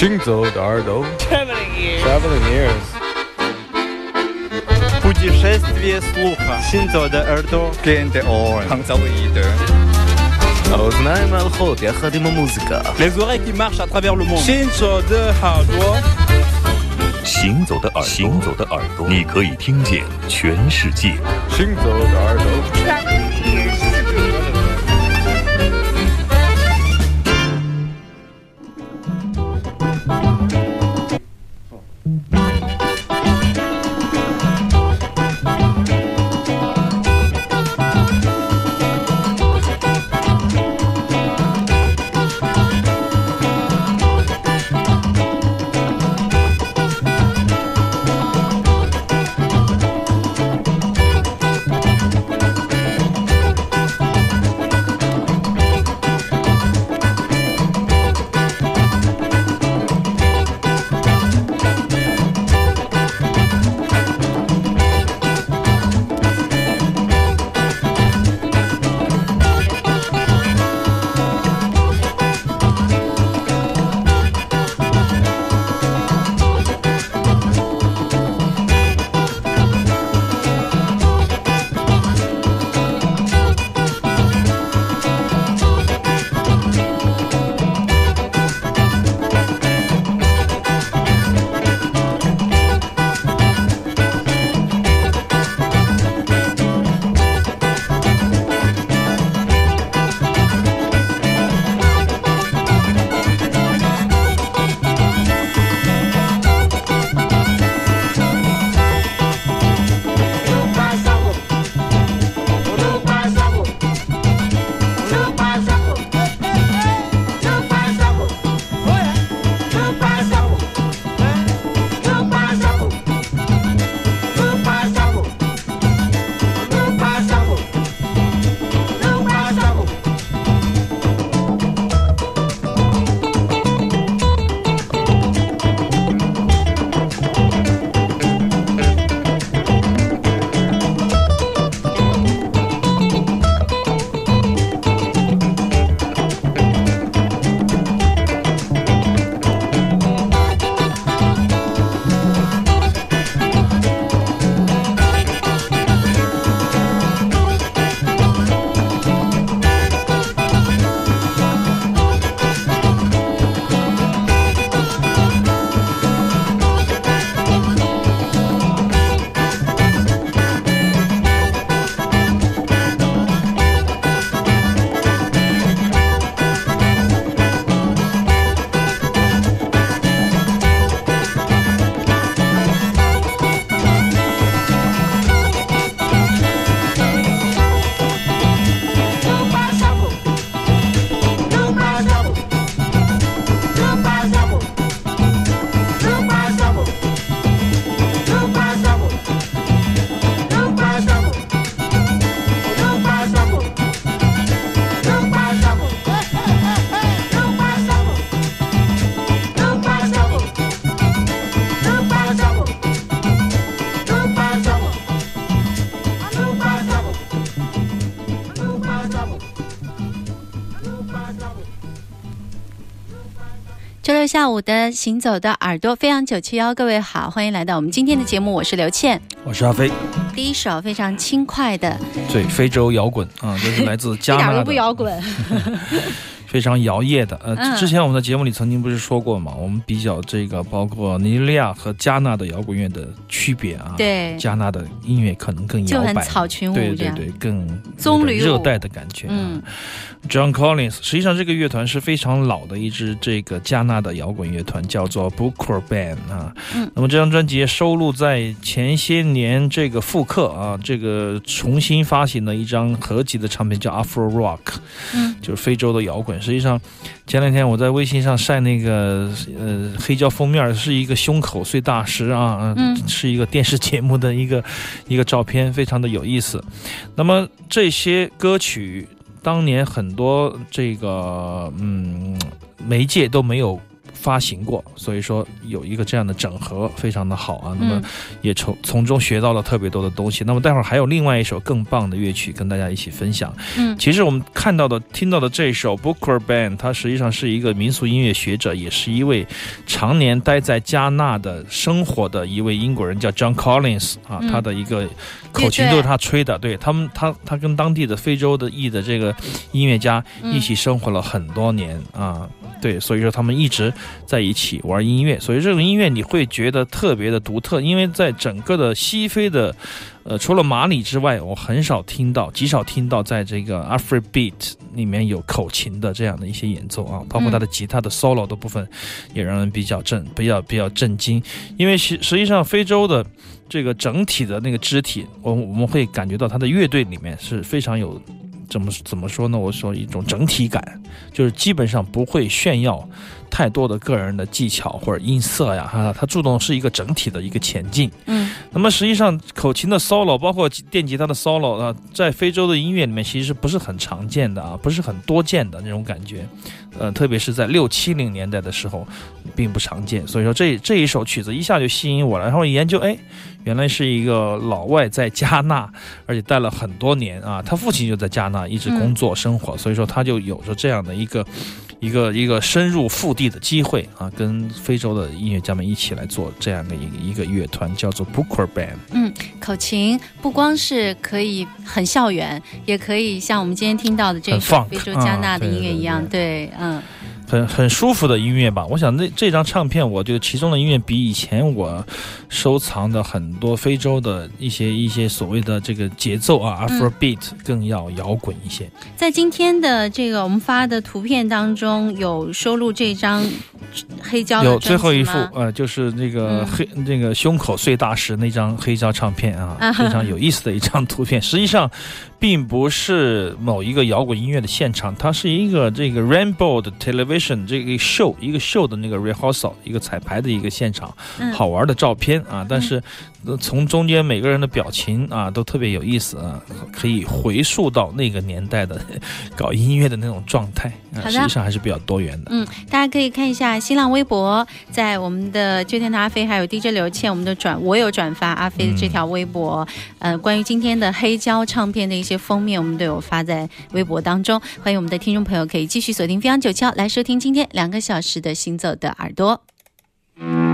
行走的耳朵 Traveling ears. Traveling ears Путешествие слуха. Синзо де Эрдо. Gente on. Hangzauide. האוזניים ההלכות יחד עם המוזיקה Les oreilles qui marchent à travers le monde. Shinzo de Hardwa. 行走的耳朵，行走的耳朵，你可以听见全世界。 行走的耳朵 周六下午的行走的耳朵，飞扬九七幺，各位好，欢迎来到我们今天的节目，我是刘倩。我是阿飞，第一首非常轻快的，对，非洲摇滚啊，这是来自加 一点，都不摇滚。非常摇曳的。呃，嗯之前我们的节目里曾经不是说过嘛，我们比较这个包括尼日利亚和加纳的摇滚乐的区别啊。，对，加纳的音乐可能更摇摆，就很草裙舞对。对对，更棕榈热带的感觉、啊。嗯 John Collins，实际上这个乐团是非常老的一支这个加纳的摇滚乐团，叫做 Booker Band 啊。嗯那么这张专辑收录在前些年这个复刻啊，这个重新发行的一张合集的唱片叫 Afro Rock，嗯，就是非洲的摇滚。实际上，前两天我在微信上晒那个呃黑胶封面是一个胸口碎大石啊，呃嗯是一个电视节目的一个一个照片，非常的有意思。那么这些歌曲，当年很多这个嗯媒介都没有发行过，所以说有一个这样的整合非常的好啊。那么嗯也从从中学到了特别多的东西。那么待会儿还有另外一首更棒的乐曲跟大家一起分享。嗯其实我们看到的、听到的这首 Booker Band，他实际上是一个民俗音乐学者，也是一位常年待在加纳的生活的一位英国人，叫 John Collins 啊，嗯他的一个口琴都是他吹的，对他们，他他跟当地的非洲的裔的这个音乐家嗯一起生活了很多年啊。对，所以说他们一直在一起玩音乐，所以这种音乐你会觉得特别的独特，因为在整个的西非的，呃，除了马里之外，我很少听到，极少听到在这个 Afrobeat 里面有口琴的这样的一些演奏啊，包括他的吉他的 solo 的部分，也让人比较震，比较比较震惊，因为实实际上非洲的这个整体的那个肢体，我我们会感觉到他的乐队里面是非常有。怎么怎么说呢？我说一种整体感，就是基本上不会炫耀太多的个人的技巧或者音色呀，哈，它注重是一个整体的一个前进。嗯那么实际上，口琴的 solo，包括电吉他的 solo 啊，在非洲的音乐里面其实不是很常见的啊，不是很多见的那种感觉，呃，特别是在六七零年代的时候，并不常见。所以说这这一首曲子一下就吸引我了，然后研究，哎，原来是一个老外在加纳，而且待了很多年啊，他父亲就在加纳一直工作生活，所以说他就有着这样的一个。一个一个深入腹地的机会啊，跟非洲的音乐家们一起来做这样的一个一个乐团，叫做 Booker Band。嗯口琴不光是可以很校园，也可以像我们今天听到的这很首非洲加纳的音乐一样，对对，嗯很很舒服的音乐吧。我想那这张唱片，我觉得其中的音乐比以前我收藏的很多非洲的一些一些所谓的这个节奏啊、嗯 Afrobeat 更要摇滚一些。在今天的这个我们发的图片当中，有收录这张黑胶有最后一幅专辑吗呃，就是那个嗯。黑、那个胸口碎大石那张黑胶唱片啊，啊非常有意思的一张图片。实际上，并不是某一个摇滚音乐的现场，它是一个这个 Rainbow 的 Television 这个 show 一个 show 的那个 rehearsal 一个彩排的一个现场，嗯。好玩的照片啊。但是、呃从中间每个人的表情啊都特别有意思啊，可以回溯到那个年代的 搞音乐的那种状态啊，实际上还是比较多元的。嗯，大家可以看一下新浪微博，在我们的秋天的阿飞还有 DJ 刘倩，我们的转我有转发阿飞的这条微博，呃，关于今天的黑胶唱片的一些封面，我们都有发在微博当中。欢迎我们的听众朋友可以继续锁定飞扬九七来收听今天两个小时的行走的耳朵。那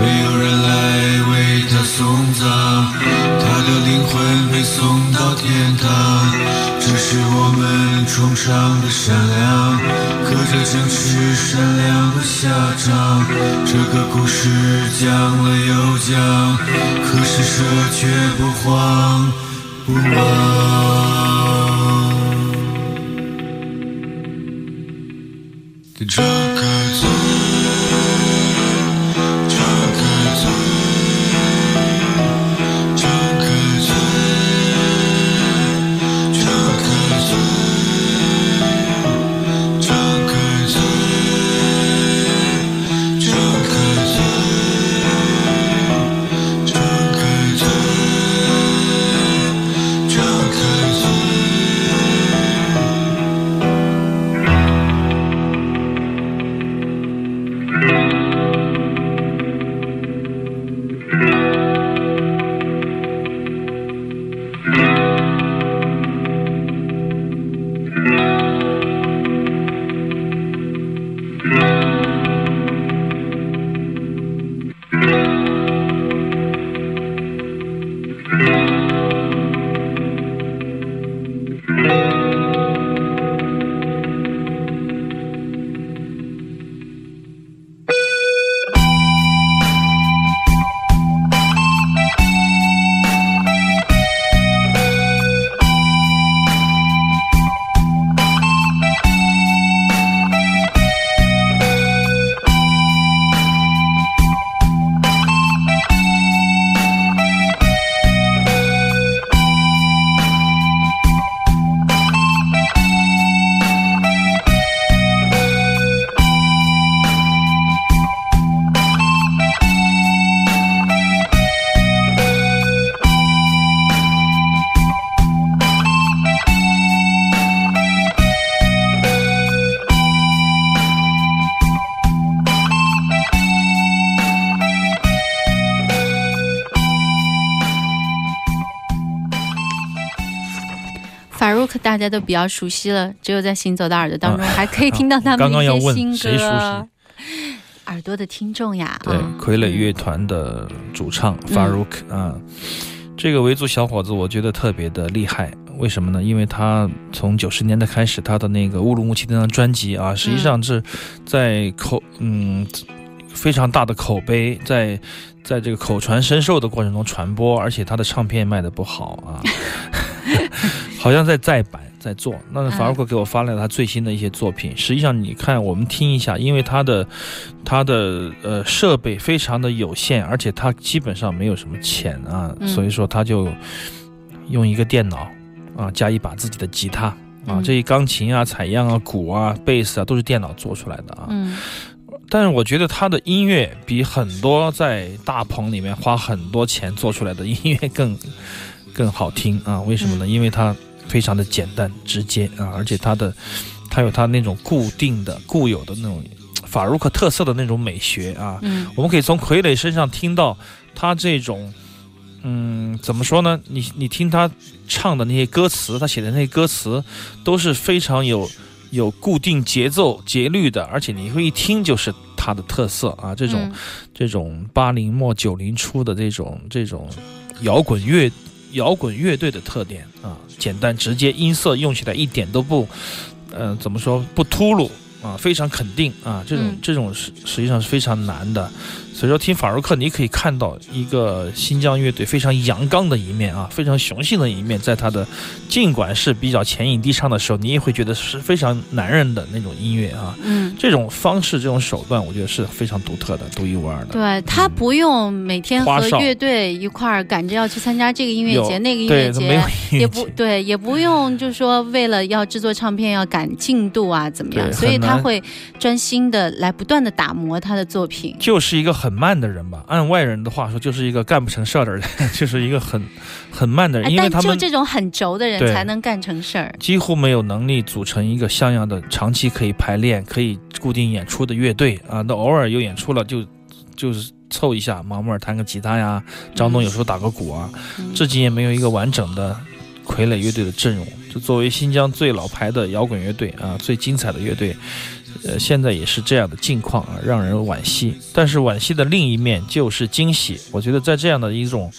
没有人来为他送葬，他的灵魂被送到天堂。这是我们崇尚的善良，可这正是善良的下场。这个故事讲了又讲，可是蛇却不慌不忙。这个。大家都比较熟悉了，只有在行走的耳朵当中还可以听到他们一些新问谁熟歌悉。耳朵的听众呀，对啊，傀儡乐团的主唱 Farouk 啊，这个维族小伙子，我觉得特别的厉害。为什么呢？因为他从九十年代开始，他的那个乌鲁木齐那张专辑啊，实际上是在口嗯非常大的口碑，在在这个口传身授的过程中传播，而且他的唱片卖的不好啊，好像在再版在做。那法尔克给我发来了他最新的一些作品，实际上你看，我们听一下，因为他的他的呃设备非常的有限，而且他基本上没有什么钱啊，嗯所以说他就用一个电脑啊加一把自己的吉他啊，嗯这些钢琴啊、采样啊、鼓啊、贝斯啊都是电脑做出来的啊。嗯但是我觉得他的音乐比很多在大棚里面花很多钱做出来的音乐更更好听啊！为什么呢？因为它非常的简单直接啊，而且它的它有它那种固定的固有的那种法鲁克特色的那种美学啊。嗯我们可以从傀儡身上听到他这种，嗯，怎么说呢？你你听他唱的那些歌词，他写的那些歌词都是非常有有固定节奏节律的，而且你会一听就是他的特色啊，这种、嗯这种八零末九零初的这种这种摇滚乐摇滚乐队的特点啊，简单直接，音色用起来一点都不，呃，怎么说不秃噜啊，非常肯定啊，这种、嗯这种实实际上是非常难的。所以说听法如克，你可以看到一个新疆乐队非常阳刚的一面啊，非常雄性的一面，在他的尽管是比较前引低唱的时候，你也会觉得是非常男人的那种音乐啊。嗯，这种方式、这种手段，我觉得是非常独特的、独一无二的。对他不用每天和乐队一块儿赶着要去参加这个音乐节、那个音乐节，也不 对，也不用就是说为了要制作唱片要赶进度啊怎么样，所以他会专心的来不断的打磨他的作品。就是一个很慢的人吧，按外人的话说，就是一个干不成事儿的人，就是一个很很慢的人，因为他们就这种很轴的人才能干成事儿。几乎没有能力组成一个像样的长期可以排练、可以固定演出的乐队啊。那偶尔有演出了就就是凑一下，毛木尔弹个吉他呀，张东有时候打个鼓啊，嗯至今也没有一个完整的傀儡乐队的阵容。就作为新疆最老牌的摇滚乐队啊，最精彩的乐队。呃，现在也是这样的境况啊，让人惋惜。但是惋惜的另一面就是惊喜。我觉得在这样的一种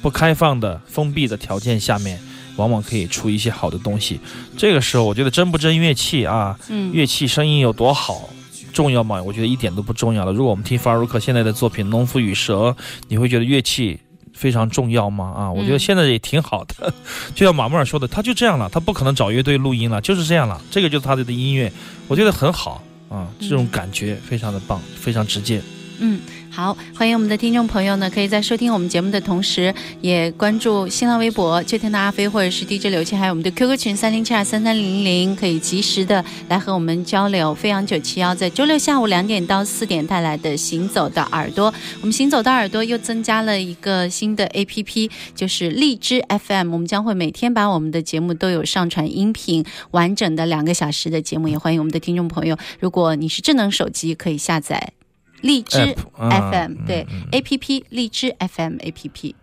不开放的、封闭的条件下面，往往可以出一些好的东西。这个时候，我觉得真不真乐器啊，嗯，乐器声音有多好。重要吗？我觉得一点都不重要了。如果我们听法鲁克现在的作品《农夫与蛇》，你会觉得乐器非常重要吗？啊，我觉得现在也挺好的。就像马穆尔说的，他就这样了，他不可能找乐队录音了，就是这样了。这个就是他的音乐，我觉得很好啊，这种感觉非常的棒，非常直接。嗯，好，欢迎我们的听众朋友呢，可以在收听我们节目的同时，也关注新浪微博“秋天的阿飞”或者是 DJ 刘谦，还有我们的 QQ 群三零七二三三零零，可以及时的来和我们交流。飞扬九七幺在周六下午两点到四点带来的《行走的耳朵》，我们《行走的耳朵》又增加了一个新的 APP，就是荔枝 FM，我们将会每天把我们的节目都有上传音频，完整的两个小时的节目，也欢迎我们的听众朋友，如果你是智能手机，可以下载。荔枝 App，啊 FM、嗯对、嗯 A P P 荔枝 FM A P P。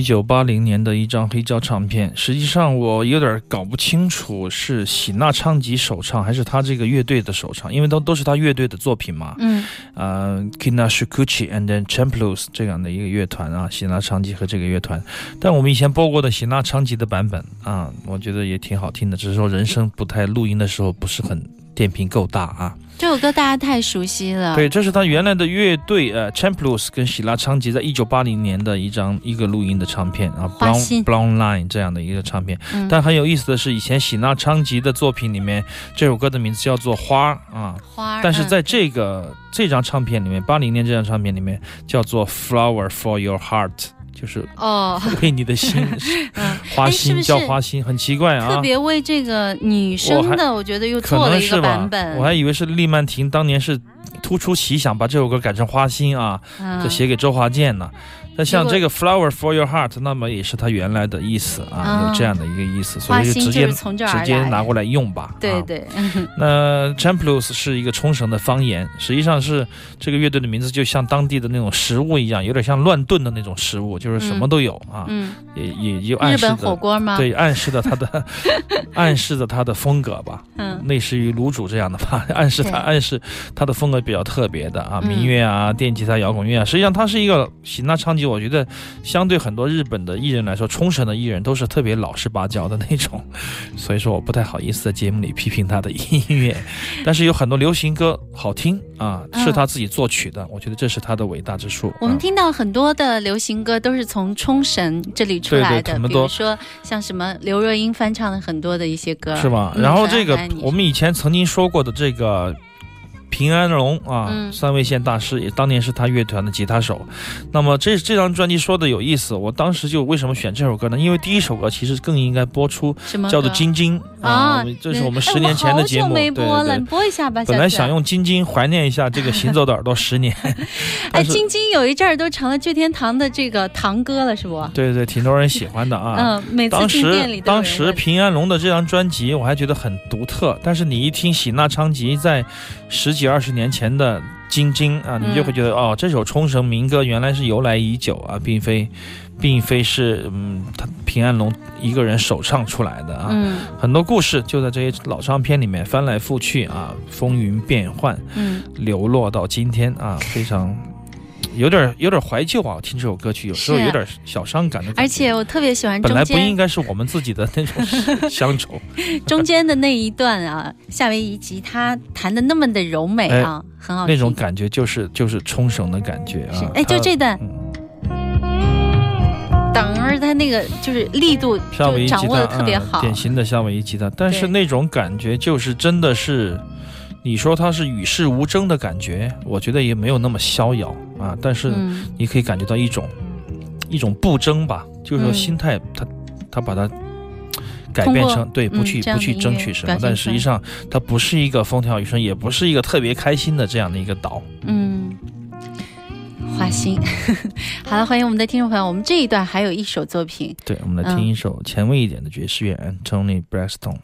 一九八零年的一张黑胶唱片，实际上我有点搞不清楚是喜纳昌吉首唱还是他这个乐队的首唱，因为都都是他乐队的作品嘛。嗯呃，Kina Shukuchi and then Champlos 这样的一个乐团啊，喜纳昌吉和这个乐团。但我们以前播过的喜纳昌吉的版本啊，我觉得也挺好听的，只是说人声不太录音的时候不是很电频够大啊。这首歌大家太熟悉了。对，这是他原来的乐队呃 Champlos 跟喜拉昌吉在一九八零年的一张一个录音的唱片啊，Brown Brown Line 这样的一个唱片。嗯但很有意思的是，以前喜拉昌吉的作品里面，这首歌的名字叫做《花》啊，花儿，但是在嗯这个、这张唱片里面，八零年这张唱片里面叫做《Flower for Your Heart》，就是哦，为你的心 嗯花心叫花心，很奇怪啊。特别为这个女生的，我觉得又可做了一个能是吧版本。我还以为是利曼婷当年是突出奇想，把这首歌改成花心啊，嗯就写给周华健呢。那像这个 flower for your heart，那么也是它原来的意思啊，啊有这样的一个意思，所以就直接直接拿过来用吧。啊对对，那 Champlos 是一个冲绳的方言，实际上是这个乐队的名字，就像当地的那种食物一样，有点像乱炖的那种食物，就是什么都有啊，嗯，也也就暗示日本火的。锅吗？，对，暗示的它的，暗示的它的风格吧，嗯类似于卤煮这样的吧，暗示它暗示它的风格比较特别的啊，嗯民乐啊、电吉他、摇滚乐啊，实际上它是一个喜纳昌吉，我觉得相对很多日本的艺人来说，冲绳的艺人都是特别老实巴交的那种，所以说我不太好意思在节目里批评他的音乐，但是有很多流行歌好听啊，嗯是他自己作曲的，我觉得这是他的伟大之处。啊我们听到很多的流行歌都是从冲绳这里出来的，比如说像什么刘若英翻唱的很多的一些歌，是吧？嗯然后这个我们以前曾经说过的这个平安龙啊，嗯三位线大师，也当年是他乐团的吉他手。那么这这张专辑说的有意思，我当时就为什么选这首歌呢？因为第一首歌其实更应该播出，叫做《歌晶晶》啊，这是我们哎十年前的节目，我好久没对播了。播一下吧。本来想用晶晶怀念一下这个行走的耳朵十年，哎，晶晶有一阵儿都成了聚天堂的这个堂哥了，是不？对对，挺多人喜欢的啊。嗯，每次当进店里时都有人当时平安龙的这张专辑，我还觉得很独特。但是你一听喜纳昌吉在十几二十年前的《晶晶》啊，你就会觉得、哦，这首冲绳民歌原来是由来已久啊，并非，并非是嗯他平安龙一个人首唱出来的啊。嗯很多故事就在这些老唱片里面翻来覆去啊，风云变幻，嗯，流落到今天啊，非常有点有点怀旧啊。我听这首歌曲有时候有点小伤感的感觉。而且我特别喜欢中本来不应该是我们自己的那种乡愁，中间的那一段啊，夏威夷吉他弹的那么的柔美啊，很好听。那种感觉就是就是冲绳的感觉啊。是哎，就这段，嗯等儿他那个就是力度掌握的特别嗯好，典型的夏威夷吉他，但是那种感觉就是真的是，你说它是与世无争的感觉，我觉得也没有那么逍遥啊，但是嗯。你可以感觉到一种一种不争吧，就是说嗯。心态，他他把它。改变成对，不嗯去、不去争取什么，但实际上它不是一个风调雨顺，也不是一个特别开心的这样的一个岛。嗯，花心。好了，欢迎我们的听众朋友，我们这一段还有一首作品，对，我们来听一首前卫一点的爵士乐，Antony Braxton。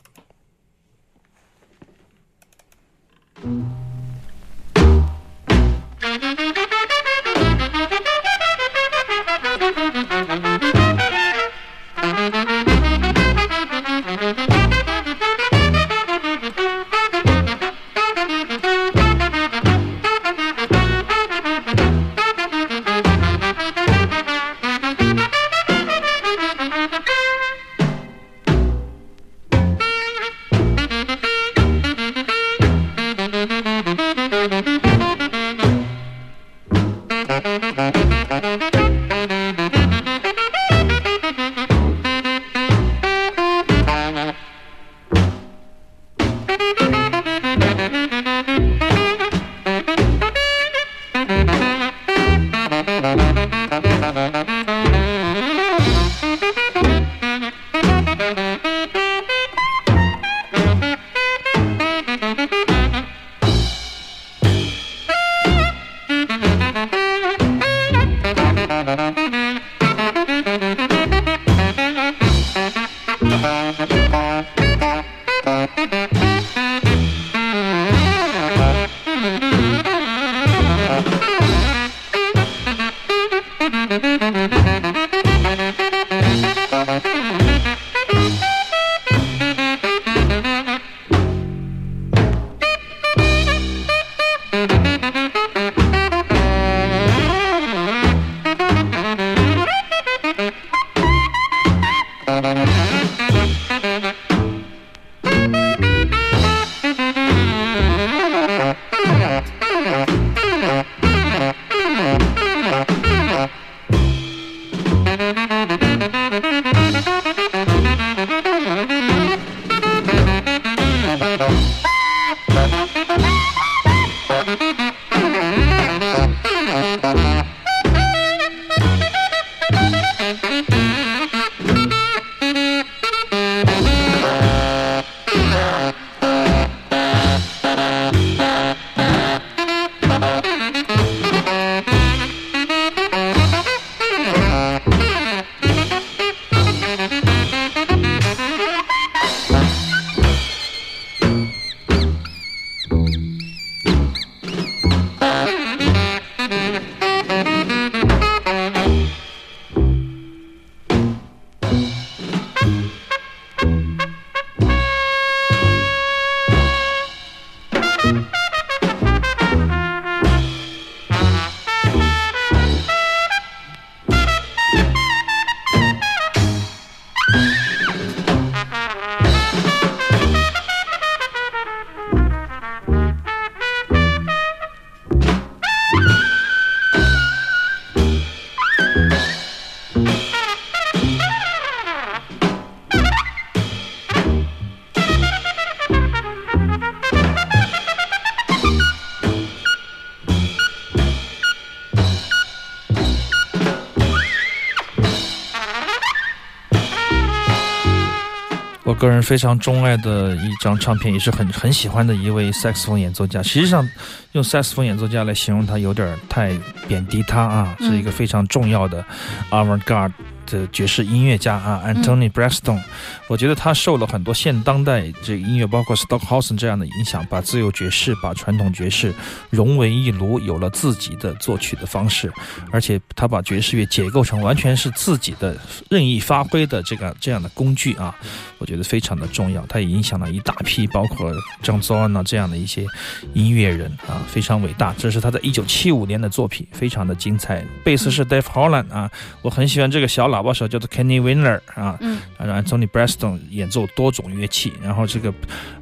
个人非常钟爱的一张唱片，也是很很喜欢的一位萨克斯风演奏家。实际上，用萨克斯风演奏家来形容他有点太贬低他啊，嗯是一个非常重要的 avant-garde 的爵士音乐家啊，Anthony Braxton。我觉得他受了很多现当代这个音乐，包括 Stockhausen 这样的影响，把自由爵士、把传统爵士融为一炉，有了自己的作曲的方式，而且他把爵士乐解构成完全是自己的任意发挥的这个这样的工具啊，我觉得非常的重要。他也影响了一大批，包括张宗安啊这样的一些音乐人啊，非常伟大。这是他在一九七五年的作品，非常的精彩。贝斯是 Dave Holland 啊，我很喜欢这个小喇叭手叫做 Kenny Winner 啊，嗯，让 Anthony Braxton 演奏多种乐器，然后这个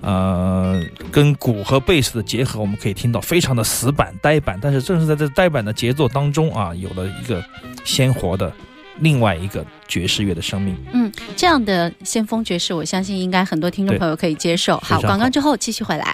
呃跟鼓和贝斯的结合，我们可以听到非常的死板呆板，但是正是在这呆板的节奏当中啊，有了一个鲜活的另外一个爵士乐的生命。嗯这样的先锋爵士，我相信应该很多听众朋友可以接受。好广告之后继续回来。